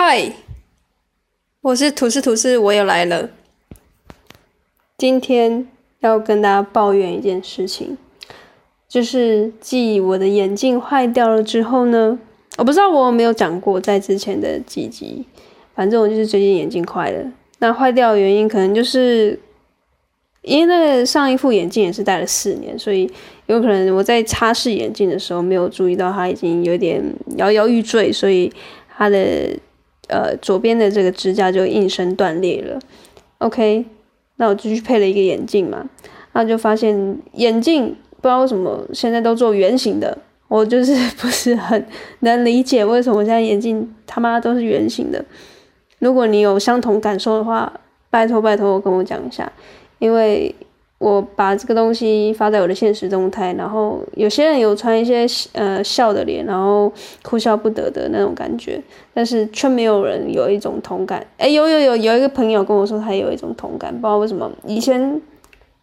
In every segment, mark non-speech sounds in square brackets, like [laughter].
嗨，我是吐司吐司，我又来了。今天要跟大家抱怨一件事情，就是继我的眼镜坏掉了之后呢，我不知道我有没有讲过在之前的几集，反正我就是最近眼镜坏了。那坏掉的原因可能就是因为那个上一副眼镜也是戴了四年，所以有可能我在擦拭眼镜的时候没有注意到它已经有点摇摇欲坠，所以它的。呃，左边的这个支架就应声断裂了。OK，那我就去配了一个眼镜嘛，那就发现眼镜不知道为什么现在都做圆形的，我就是 [laughs] 不是很能理解为什么现在眼镜他妈都是圆形的。如果你有相同感受的话，拜托拜托跟我讲一下，因为。我把这个东西发在我的现实动态，然后有些人有传一些呃笑的脸，然后哭笑不得的那种感觉，但是却没有人有一种同感。哎，有有有有一个朋友跟我说他有一种同感，不知道为什么以前。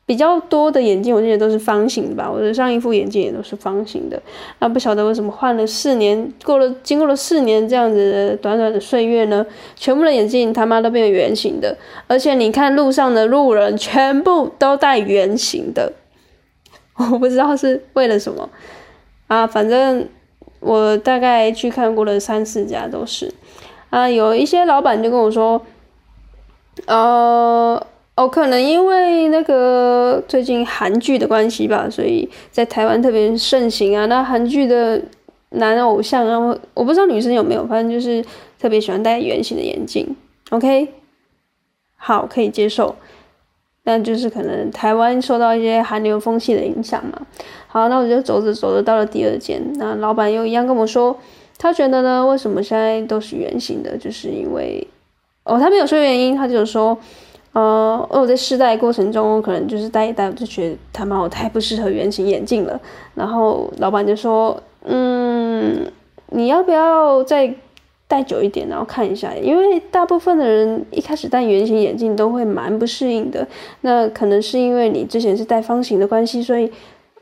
比较多的眼镜，我记得都是方形的吧。我的上一副眼镜也都是方形的。那不晓得为什么换了四年，过了经过了四年这样子短短的岁月呢，全部的眼镜他妈都变圆形的。而且你看路上的路人全部都戴圆形的，[laughs] 我不知道是为了什么啊。反正我大概去看过了三四家都是啊，有一些老板就跟我说，呃。哦，可能因为那个最近韩剧的关系吧，所以在台湾特别盛行啊。那韩剧的男偶像啊，我不知道女生有没有，反正就是特别喜欢戴圆形的眼镜。OK，好，可以接受。但就是可能台湾受到一些韩流风气的影响嘛。好，那我就走着走着到了第二间，那老板又一样跟我说，他觉得呢，为什么现在都是圆形的，就是因为哦，他没有说原因，他就说。呃，我在试戴过程中，可能就是戴一戴，我就觉得他妈我太不适合圆形眼镜了。然后老板就说：“嗯，你要不要再戴久一点，然后看一下？因为大部分的人一开始戴圆形眼镜都会蛮不适应的。那可能是因为你之前是戴方形的关系，所以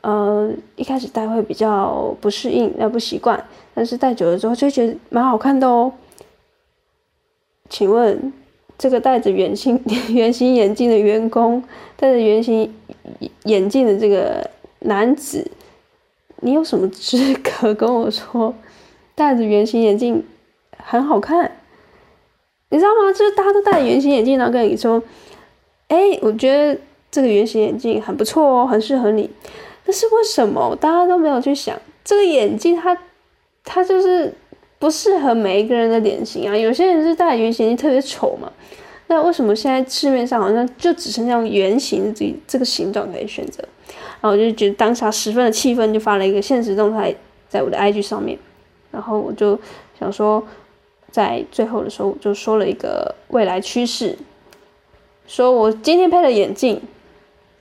呃一开始戴会比较不适应，要不习惯。但是戴久了之后就觉得蛮好看的哦。请问？”这个戴着圆形 [laughs] 圆形眼镜的员工，戴着圆形眼镜的这个男子，你有什么资格跟我说 [laughs] 戴着圆形眼镜很好看？你知道吗？就是大家都戴圆形眼镜，然后跟你说：“哎，我觉得这个圆形眼镜很不错哦，很适合你。”但是为什么大家都没有去想，这个眼镜它它就是？不适合每一个人的脸型啊，有些人是戴圆形特别丑嘛。那为什么现在市面上好像就只剩下圆形这这个形状可以选择？然后我就觉得当下十分的气愤，就发了一个现实动态在我的 IG 上面。然后我就想说，在最后的时候我就说了一个未来趋势，说我今天配了眼镜，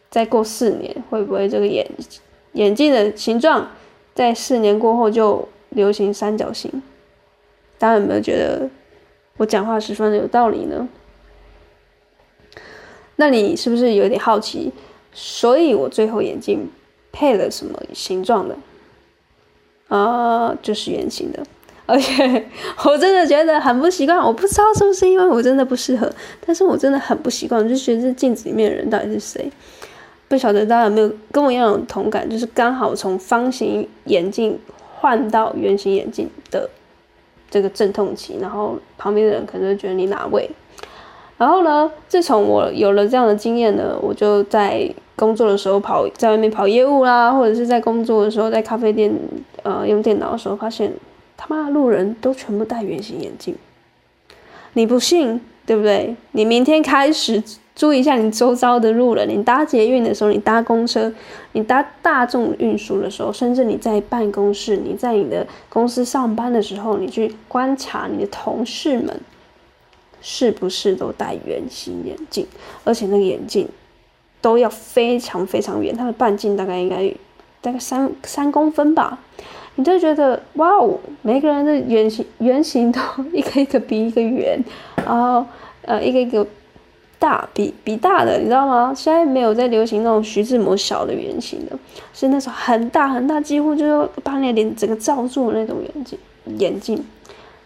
再过四年会不会这个眼眼镜的形状在四年过后就流行三角形？大家有没有觉得我讲话十分的有道理呢？那你是不是有点好奇？所以我最后眼镜配了什么形状的？啊，就是圆形的。而且我真的觉得很不习惯，我不知道是不是因为我真的不适合，但是我真的很不习惯，就觉得这镜子里面的人到底是谁？不晓得大家有没有跟我一样有同感？就是刚好从方形眼镜换到圆形眼镜的。这个阵痛期，然后旁边的人可能就觉得你哪位？然后呢，自从我有了这样的经验呢，我就在工作的时候跑，在外面跑业务啦，或者是在工作的时候，在咖啡店呃用电脑的时候，发现他妈路人都全部戴圆形眼镜。你不信，对不对？你明天开始。注意一下你周遭的路人，你搭捷运的时候，你搭公车，你搭大众运输的时候，甚至你在办公室，你在你的公司上班的时候，你去观察你的同事们，是不是都戴圆形眼镜？而且那个眼镜都要非常非常圆，它的半径大概应该大概三三公分吧。你就觉得哇哦，每个人的圆形圆形都 [laughs] 一个一个比一个圆，然后呃一个一个。大比比大的，你知道吗？现在没有在流行那种徐志摩小的圆形的，是那种很大很大，几乎就是把你的脸整个罩住的那种眼镜。眼镜，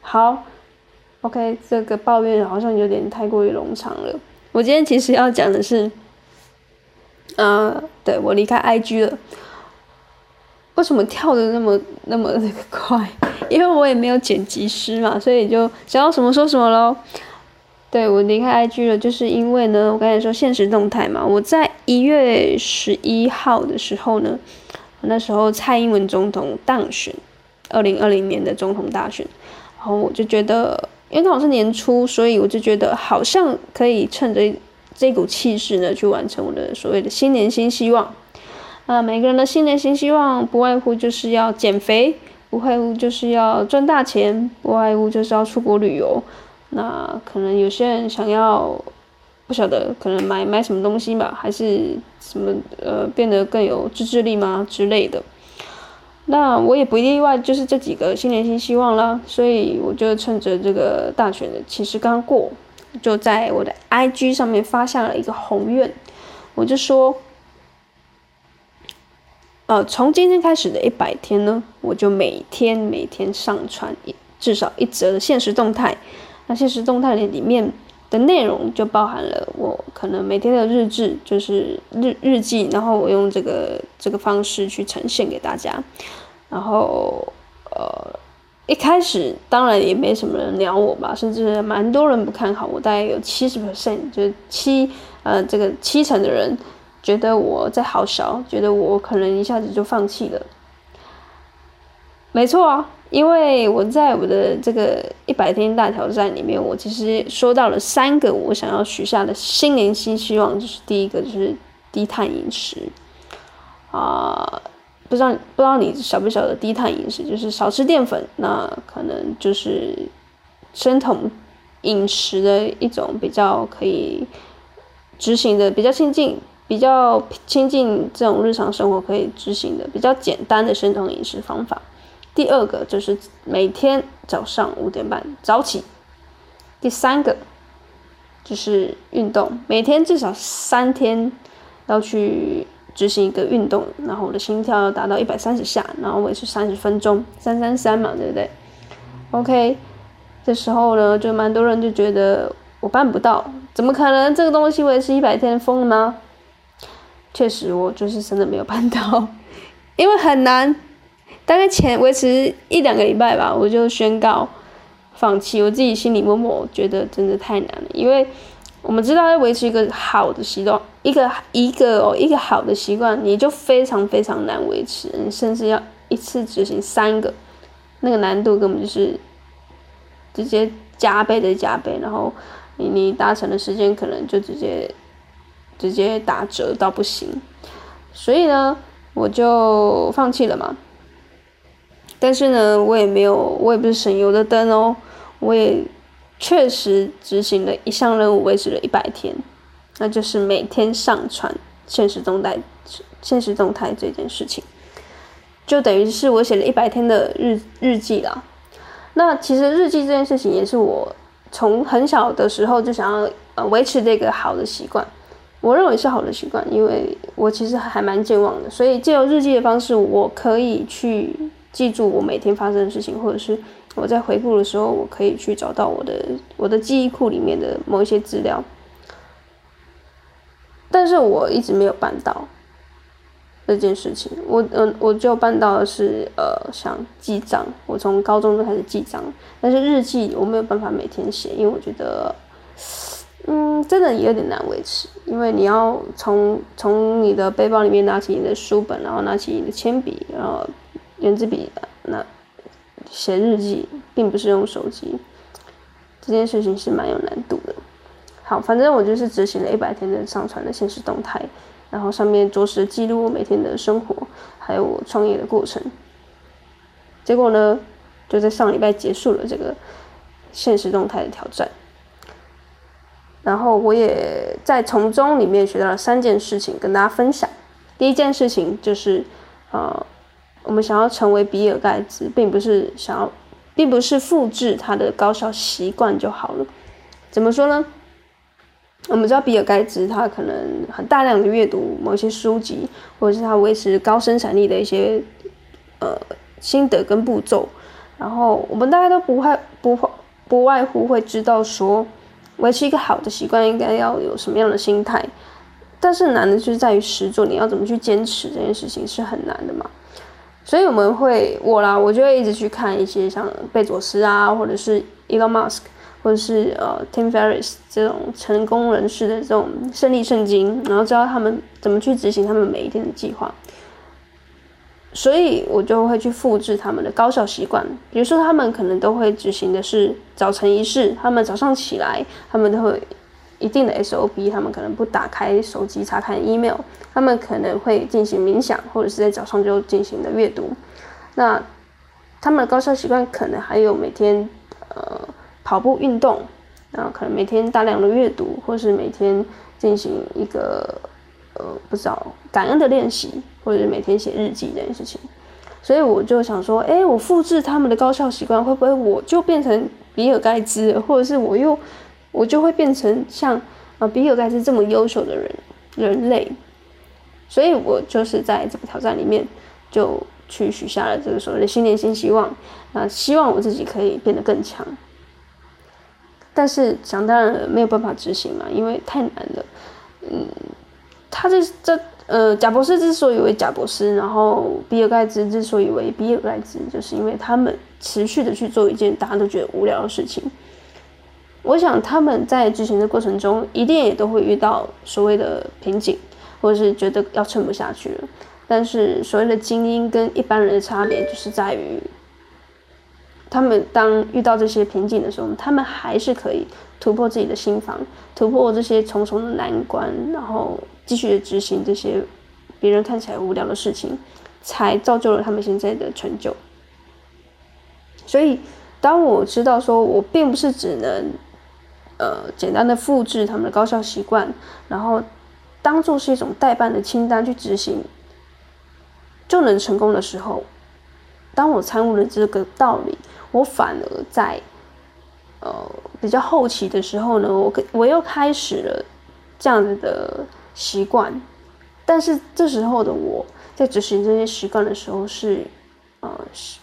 好，OK，这个抱怨好像有点太过于冗长了。我今天其实要讲的是，呃，对我离开 IG 了。为什么跳的那么那么快？因为我也没有剪辑师嘛，所以就想要什么说什么喽。对我离开 IG 了，就是因为呢，我刚才说现实动态嘛。我在一月十一号的时候呢，那时候蔡英文总统当选，二零二零年的总统大选，然后我就觉得。因为刚好是年初，所以我就觉得好像可以趁着这股气势呢，去完成我的所谓的新年新希望。啊，每个人的新年新希望不外乎就是要减肥，不外乎就是要赚大钱，不外乎就是要出国旅游。那可能有些人想要不晓得，可能买买什么东西吧，还是什么呃变得更有自制力吗之类的。那我也不例外，就是这几个新年新希望啦，所以我就趁着这个大选的其实刚过，就在我的 IG 上面发下了一个宏愿，我就说，呃，从今天开始的一百天呢，我就每天每天上传一至少一则的现实动态，那现实动态里里面的内容就包含了我可能每天的日志，就是日日记，然后我用这个这个方式去呈现给大家。然后，呃，一开始当然也没什么人鸟我吧，甚至蛮多人不看好我，大概有七十 percent，就是七呃这个七成的人觉得我在好小，觉得我可能一下子就放弃了。没错啊，因为我在我的这个一百天大挑战里面，我其实说到了三个我想要许下的新年新希望，就是第一个就是低碳饮食啊。不知道不知道你晓不晓得低碳饮食就是少吃淀粉，那可能就是生酮饮食的一种比较可以执行的比较亲近比较亲近这种日常生活可以执行的比较简单的生酮饮食方法。第二个就是每天早上五点半早起。第三个就是运动，每天至少三天要去。执行一个运动，然后我的心跳要达到一百三十下，然后维持三十分钟，三三三嘛，对不对？OK，这时候呢，就蛮多人就觉得我办不到，怎么可能这个东西维持一百天疯了吗？确实，我就是真的没有办到，[laughs] 因为很难，大概前维持一两个礼拜吧，我就宣告放弃，我自己心里默默觉得真的太难了，因为。我们知道要维持一个好的习惯，一个一个哦，一个好的习惯，你就非常非常难维持，你甚至要一次执行三个，那个难度根本就是直接加倍的加倍，然后你你达成的时间可能就直接直接打折到不行，所以呢，我就放弃了嘛。但是呢，我也没有，我也不是省油的灯哦，我也。确实执行了一项任务，维持了一百天，那就是每天上传现实动态，现实动态这件事情，就等于是我写了一百天的日日记啦。那其实日记这件事情也是我从很小的时候就想要呃维持这个好的习惯，我认为是好的习惯，因为我其实还蛮健忘的，所以借由日记的方式，我可以去记住我每天发生的事情，或者是。我在回顾的时候，我可以去找到我的我的记忆库里面的某一些资料，但是我一直没有办到这件事情。我嗯，我就办到的是呃，想记账，我从高中就开始记账，但是日记我没有办法每天写，因为我觉得，嗯，真的也有点难维持，因为你要从从你的背包里面拿起你的书本，然后拿起你的铅笔，然后圆珠笔，那。写日记并不是用手机，这件事情是蛮有难度的。好，反正我就是执行了一百天的上传的现实动态，然后上面着实记录我每天的生活，还有我创业的过程。结果呢，就在上礼拜结束了这个现实动态的挑战，然后我也在从中里面学到了三件事情跟大家分享。第一件事情就是，呃。我们想要成为比尔盖茨，并不是想要，并不是复制他的高效习惯就好了。怎么说呢？我们知道比尔盖茨他可能很大量的阅读某些书籍，或者是他维持高生产力的一些呃心得跟步骤。然后我们大家都不会不会不外乎会知道说，维持一个好的习惯应该要有什么样的心态，但是难的就是在于实做，你要怎么去坚持这件事情是很难的嘛。所以我们会我啦，我就会一直去看一些像贝佐斯啊，或者是 Elon Musk，或者是呃 Tim Ferriss 这种成功人士的这种胜利圣经，然后知道他们怎么去执行他们每一天的计划。所以我就会去复制他们的高效习惯，比如说他们可能都会执行的是早晨仪式，他们早上起来，他们都会一定的 SOP，他们可能不打开手机查看 email，他们可能会进行冥想，或者是在早上就进行的阅读。那他们的高效习惯可能还有每天呃跑步运动，然后可能每天大量的阅读，或是每天进行一个。呃，不知道感恩的练习，或者是每天写日记这件事情，所以我就想说，哎，我复制他们的高效习惯，会不会我就变成比尔盖茨，或者是我又我就会变成像啊比尔盖茨这么优秀的人人类？所以我就是在这个挑战里面，就去许下了这个所谓的新年新希望，啊，希望我自己可以变得更强。但是想当然没有办法执行嘛，因为太难了，嗯。他这这呃，贾博士之所以为贾博士，然后比尔盖茨之所以为比尔盖茨，就是因为他们持续的去做一件大家都觉得无聊的事情。我想他们在执行的过程中，一定也都会遇到所谓的瓶颈，或者是觉得要撑不下去了。但是所谓的精英跟一般人的差别，就是在于他们当遇到这些瓶颈的时候，他们还是可以突破自己的心防，突破这些重重的难关，然后。继续的执行这些别人看起来无聊的事情，才造就了他们现在的成就。所以，当我知道说我并不是只能，呃，简单的复制他们的高效习惯，然后当做是一种代办的清单去执行，就能成功的时候，当我参悟了这个道理，我反而在，呃，比较后期的时候呢，我我又开始了这样子的。习惯，但是这时候的我在执行这些习惯的时候是，呃是，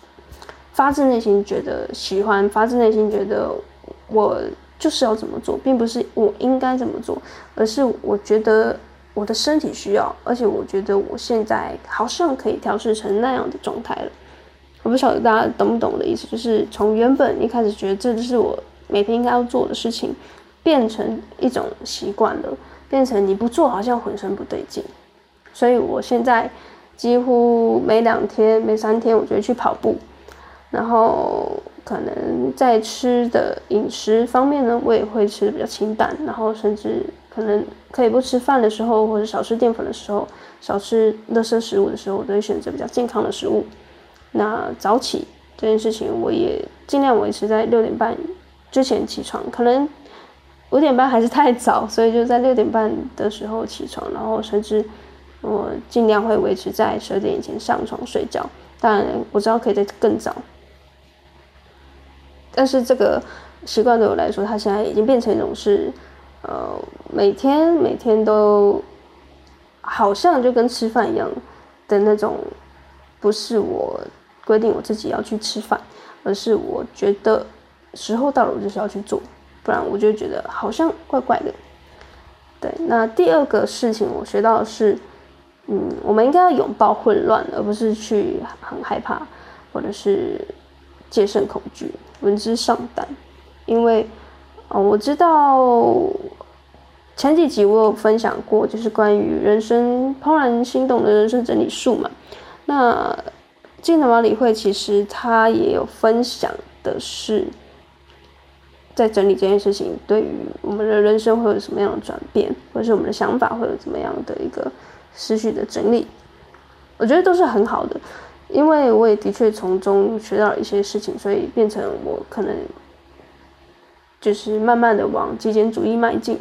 发自内心觉得喜欢，发自内心觉得我就是要怎么做，并不是我应该怎么做，而是我觉得我的身体需要，而且我觉得我现在好像可以调试成那样的状态了。我不晓得大家懂不懂的意思，就是从原本一开始觉得这就是我每天应该要做的事情，变成一种习惯了。变成你不做好像浑身不对劲，所以我现在几乎每两天、每三天，我就去跑步。然后可能在吃的饮食方面呢，我也会吃的比较清淡。然后甚至可能可以不吃饭的时候，或者少吃淀粉的时候，少吃垃圾食物的时候，我都会选择比较健康的食物。那早起这件事情，我也尽量维持在六点半之前起床，可能。五点半还是太早，所以就在六点半的时候起床，然后甚至我尽量会维持在十二点以前上床睡觉。当然我知道可以在更早，但是这个习惯对我来说，它现在已经变成一种是，呃，每天每天都好像就跟吃饭一样的那种，不是我规定我自己要去吃饭，而是我觉得时候到了，我就是要去做。不然我就觉得好像怪怪的。对，那第二个事情我学到的是，嗯，我们应该要拥抱混乱，而不是去很害怕，或者是戒慎恐惧，闻之丧胆。因为，哦，我知道前几集我有分享过，就是关于人生怦然心动的人生整理术嘛。那金的马里会其实他也有分享的是。在整理这件事情，对于我们的人生会有什么样的转变，或者是我们的想法会有怎么样的一个思绪的整理，我觉得都是很好的，因为我也的确从中学到了一些事情，所以变成我可能就是慢慢的往极简主义迈进，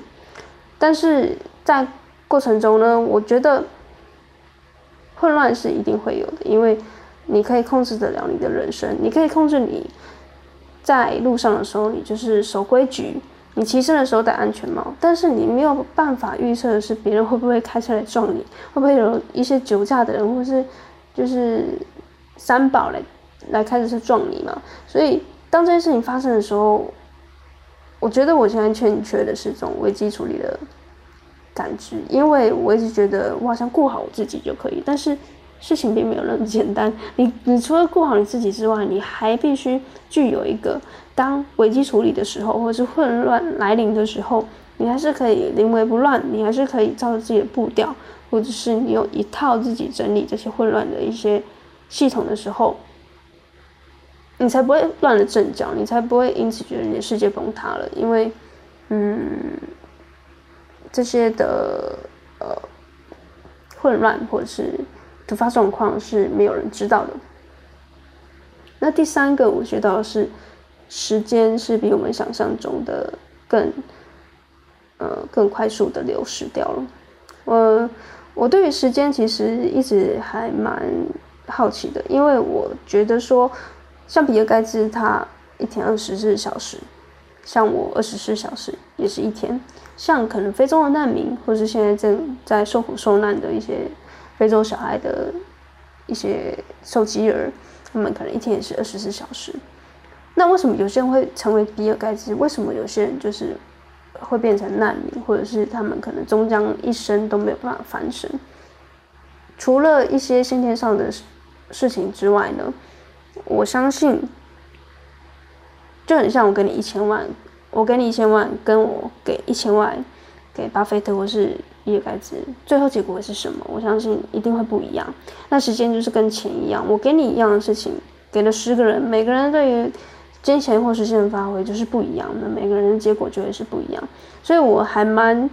但是在过程中呢，我觉得混乱是一定会有的，因为你可以控制得了你的人生，你可以控制你。在路上的时候，你就是守规矩；你骑车的时候戴安全帽。但是你没有办法预测的是，别人会不会开车来撞你，会不会有一些酒驾的人，或是就是三宝来来开始是撞你嘛？所以当这件事情发生的时候，我觉得我现在欠缺的是这种危机处理的感知，因为我一直觉得我好像顾好我自己就可以，但是事情并没有那么简单。[laughs] 你你除了顾好你自己之外，你还必须具有一个当危机处理的时候，或者是混乱来临的时候，你还是可以临危不乱，你还是可以照着自己的步调，或者是你有一套自己整理这些混乱的一些系统的时候。你才不会乱了阵脚，你才不会因此觉得你的世界崩塌了。因为，嗯，这些的呃混乱或者是突发状况是没有人知道的。那第三个我学到是，时间是比我们想象中的更呃更快速的流失掉了。我我对于时间其实一直还蛮好奇的，因为我觉得说。像比尔盖茨，他一天二十四小时；像我二十四小时也是一天。像可能非洲的难民，或是现在正在受苦受难的一些非洲小孩的一些受饥儿，他们可能一天也是二十四小时。那为什么有些人会成为比尔盖茨？为什么有些人就是会变成难民，或者是他们可能终将一生都没有办法翻身？除了一些先天上的事情之外呢？我相信，就很像我给你一千万，我给你一千万，跟我给一千万给巴菲特或是比尔盖茨，最后结果是什么？我相信一定会不一样。那时间就是跟钱一样，我给你一样的事情，给了十个人，每个人对于金钱或时间的发挥就是不一样的，每个人的结果就会是不一样。所以我还蛮，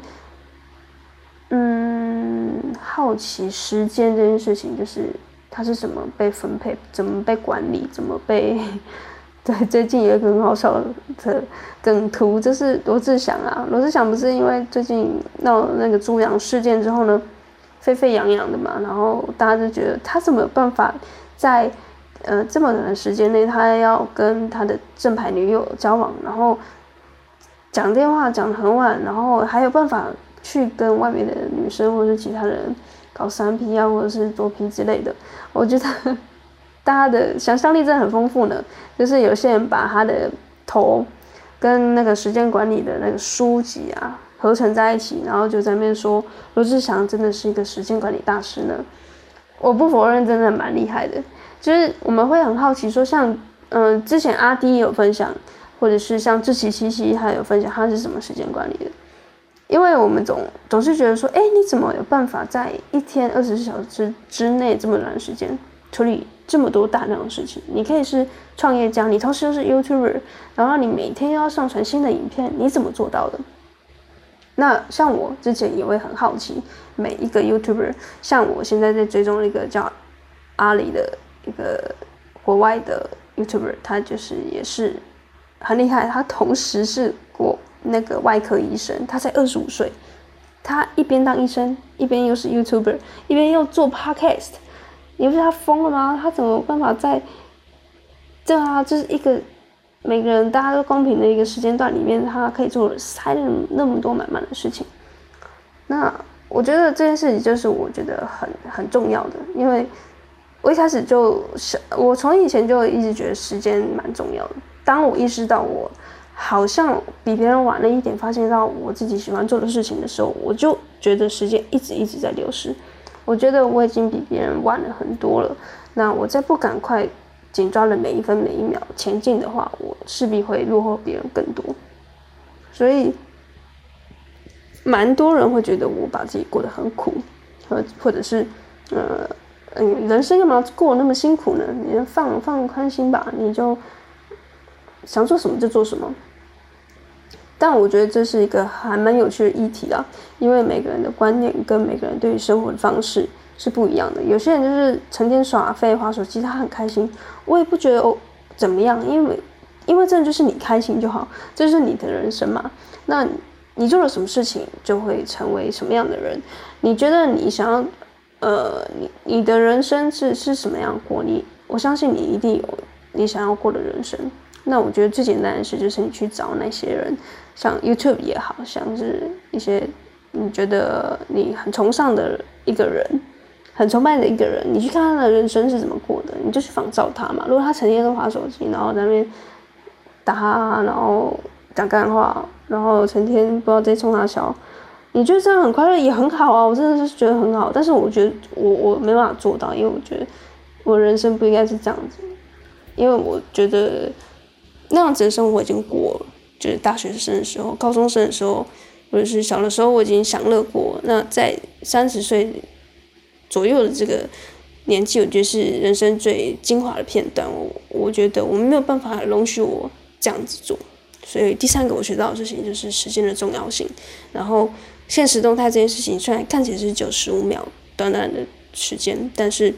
嗯，好奇时间这件事情，就是。它是怎么被分配？怎么被管理？怎么被？对，最近有一个很好笑的梗图，就是罗志祥啊。罗志祥不是因为最近闹那个猪羊事件之后呢，沸沸扬扬的嘛，然后大家就觉得他怎么有办法在呃这么短的时间内，他要跟他的正牌女友交往，然后讲电话讲的很晚，然后还有办法去跟外面的女生或者其他人。搞三 P 啊，或者是多 P 之类的，我觉得 [laughs] 大家的想象力真的很丰富呢。就是有些人把他的头跟那个时间管理的那个书籍啊合成在一起，然后就在那边说罗志祥真的是一个时间管理大师呢。我不否认，真的蛮厉害的。就是我们会很好奇，说像嗯之前阿 D 有分享，或者是像志奇七七他有分享，他是什么时间管理的？因为我们总总是觉得说，哎，你怎么有办法在一天二十四小时之内这么短时间处理这么多大量的事情？你可以是创业家，你同时又是 YouTuber，然后你每天要上传新的影片，你怎么做到的？那像我之前也会很好奇，每一个 YouTuber，像我现在在追踪一个叫阿里的一个国外的 YouTuber，他就是也是很厉害，他同时是国。那个外科医生，他才二十五岁，他一边当医生，一边又是 YouTuber，一边又做 Podcast，你不是他疯了吗？他怎么办法在，对啊，就是一个每个人大家都公平的一个时间段里面，他可以做塞了那么多满满的事情。那我觉得这件事情就是我觉得很很重要的，因为我一开始就想，我从以前就一直觉得时间蛮重要的。当我意识到我。好像比别人晚了一点发现到我自己喜欢做的事情的时候，我就觉得时间一直一直在流失。我觉得我已经比别人晚了很多了。那我再不赶快紧抓了每一分每一秒前进的话，我势必会落后别人更多。所以，蛮多人会觉得我把自己过得很苦，或或者是，呃，嗯，人生干嘛过那么辛苦呢？你就放放宽心吧，你就想做什么就做什么。但我觉得这是一个还蛮有趣的议题啊，因为每个人的观念跟每个人对于生活的方式是不一样的。有些人就是成天耍废、划手机，他很开心，我也不觉得哦怎么样，因为因为这就是你开心就好，这是你的人生嘛。那你做了什么事情，就会成为什么样的人。你觉得你想要，呃，你你的人生是是什么样过？你我相信你一定有你想要过的人生。那我觉得最简单的事就是你去找那些人。像 YouTube 也好像是一些你觉得你很崇尚的一个人，很崇拜的一个人，你去看他的人生是怎么过的，你就去仿照他嘛。如果他成天都划手机，然后在那边打，然后讲干话，然后成天不知道在冲他笑。你觉得这样很快乐也很好啊，我真的是觉得很好。但是我觉得我我没办法做到，因为我觉得我人生不应该是这样子，因为我觉得那样子的生活已经过了，就是大学生的时候、高中生的时候，或者是小的时候我已经享乐过。那在三十岁左右的这个年纪，我觉得是人生最精华的片段。我我觉得我们没有办法容许我这样子做。所以第三个我学到的事情就是时间的重要性，然后。现实动态这件事情虽然看起来是九十五秒短短的时间，但是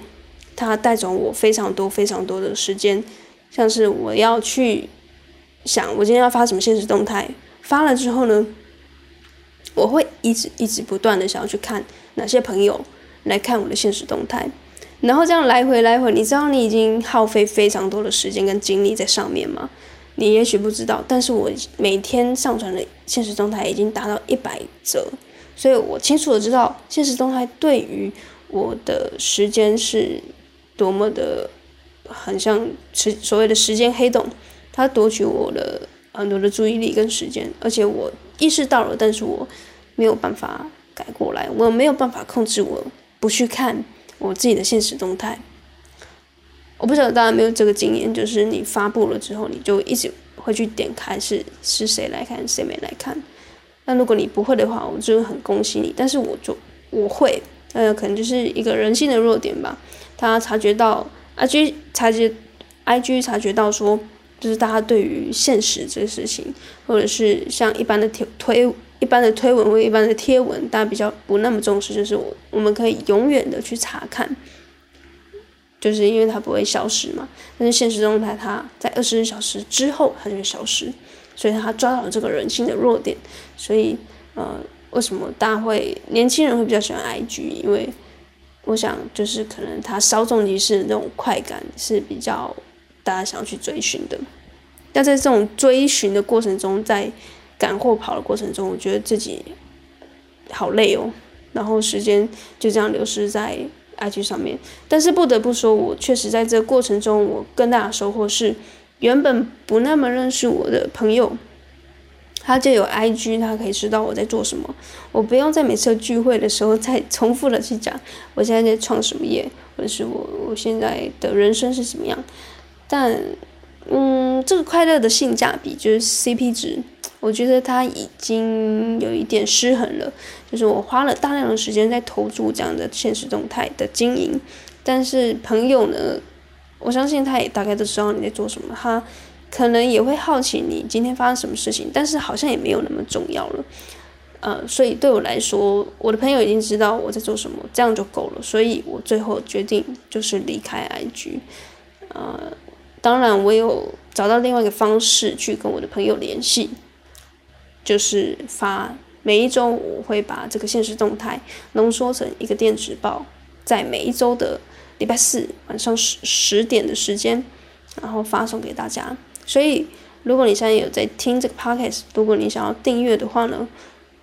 它带走我非常多非常多的时间。像是我要去想我今天要发什么现实动态，发了之后呢，我会一直一直不断的想要去看哪些朋友来看我的现实动态，然后这样来回来回，你知道你已经耗费非常多的时间跟精力在上面吗？你也许不知道，但是我每天上传的现实动态已经达到一百则，所以我清楚的知道现实动态对于我的时间是多么的，很像时所谓的时间黑洞，它夺取我的很多的注意力跟时间，而且我意识到了，但是我没有办法改过来，我没有办法控制我不去看我自己的现实动态。我不晓得大家没有这个经验，就是你发布了之后，你就一直会去点开是是谁来看，谁没来看。那如果你不会的话，我就很恭喜你。但是我就我会，呃，可能就是一个人性的弱点吧。他察觉到，IG 察觉，IG 察觉到说，就是大家对于现实这个事情，或者是像一般的推推一般的推文或一般的贴文，大家比较不那么重视，就是我我们可以永远的去查看。就是因为它不会消失嘛，但是现实动态它在二十四小时之后它就会消失，所以它抓到了这个人性的弱点，所以呃，为什么大家会年轻人会比较喜欢 IG？因为我想就是可能它稍纵即逝的那种快感是比较大家想要去追寻的，但在这种追寻的过程中，在赶或跑的过程中，我觉得自己好累哦，然后时间就这样流失在。IG 上面，但是不得不说，我确实在这个过程中，我更大的收获是，原本不那么认识我的朋友，他就有 IG，他可以知道我在做什么，我不用在每次聚会的时候再 [laughs] 重复的去讲我现在在创什么业，或者是我我现在的人生是怎么样，但，嗯，这个快乐的性价比就是 CP 值。我觉得它已经有一点失衡了，就是我花了大量的时间在投注这样的现实动态的经营，但是朋友呢，我相信他也大概都知道你在做什么，他可能也会好奇你今天发生什么事情，但是好像也没有那么重要了，呃，所以对我来说，我的朋友已经知道我在做什么，这样就够了，所以我最后决定就是离开 IG，呃，当然我有找到另外一个方式去跟我的朋友联系。就是发每一周，我会把这个现实动态浓缩成一个电子报，在每一周的礼拜四晚上十十点的时间，然后发送给大家。所以，如果你现在有在听这个 podcast，如果你想要订阅的话呢，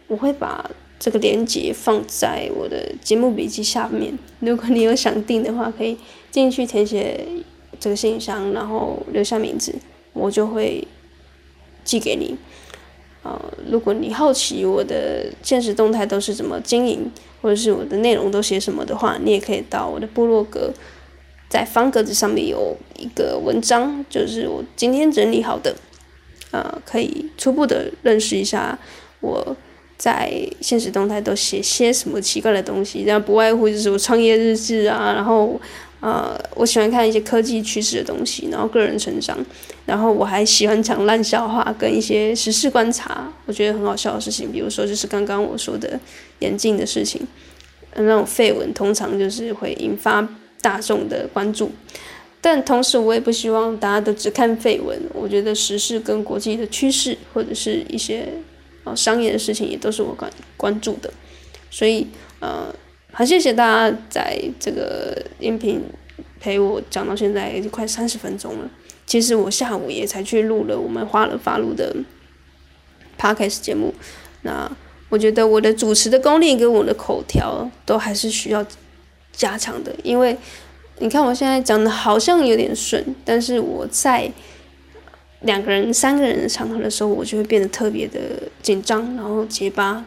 我会把这个链接放在我的节目笔记下面。如果你有想订的话，可以进去填写这个信箱，然后留下名字，我就会寄给你。呃，如果你好奇我的现实动态都是怎么经营，或者是我的内容都写什么的话，你也可以到我的部落格，在方格子上面有一个文章，就是我今天整理好的，呃，可以初步的认识一下我在现实动态都写些什么奇怪的东西，然后不外乎就是我创业日志啊，然后。呃，我喜欢看一些科技趋势的东西，然后个人成长，然后我还喜欢讲烂笑话跟一些时事观察，我觉得很好笑的事情，比如说就是刚刚我说的眼镜的事情，那种绯闻通常就是会引发大众的关注，但同时我也不希望大家都只看绯闻，我觉得时事跟国际的趋势或者是一些呃商业的事情也都是我关关注的，所以呃。好，谢谢大家在这个音频陪我讲到现在已经快三十分钟了。其实我下午也才去录了我们花了发录的 podcast 节目。那我觉得我的主持的功力跟我的口条都还是需要加强的，因为你看我现在讲的好像有点顺，但是我在两个人、三个人的场合的时候，我就会变得特别的紧张，然后结巴。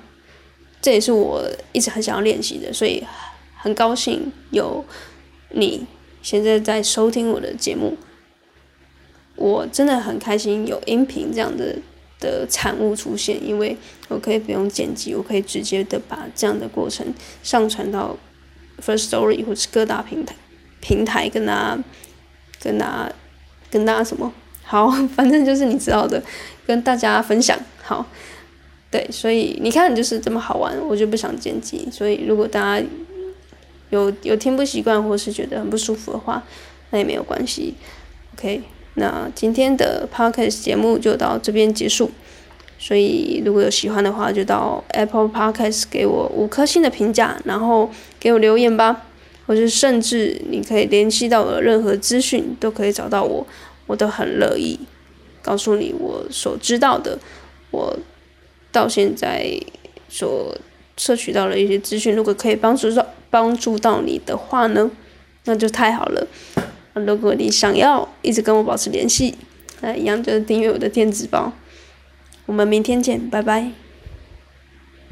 这也是我一直很想要练习的，所以很高兴有你现在在收听我的节目。我真的很开心有音频这样的的产物出现，因为我可以不用剪辑，我可以直接的把这样的过程上传到 First Story 或是各大平台平台跟大家跟大家跟大家什么好，[laughs] 反正就是你知道的，跟大家分享好。对，所以你看，就是这么好玩，我就不想剪辑。所以如果大家有有听不习惯，或是觉得很不舒服的话，那也没有关系。OK，那今天的 Podcast 节目就到这边结束。所以如果有喜欢的话，就到 Apple Podcast 给我五颗星的评价，然后给我留言吧。或者甚至你可以联系到我任何资讯，都可以找到我，我都很乐意告诉你我所知道的。我。到现在所摄取到了一些资讯，如果可以帮助到帮助到你的话呢，那就太好了。如果你想要一直跟我保持联系，那一样就是订阅我的电子报。我们明天见，拜拜。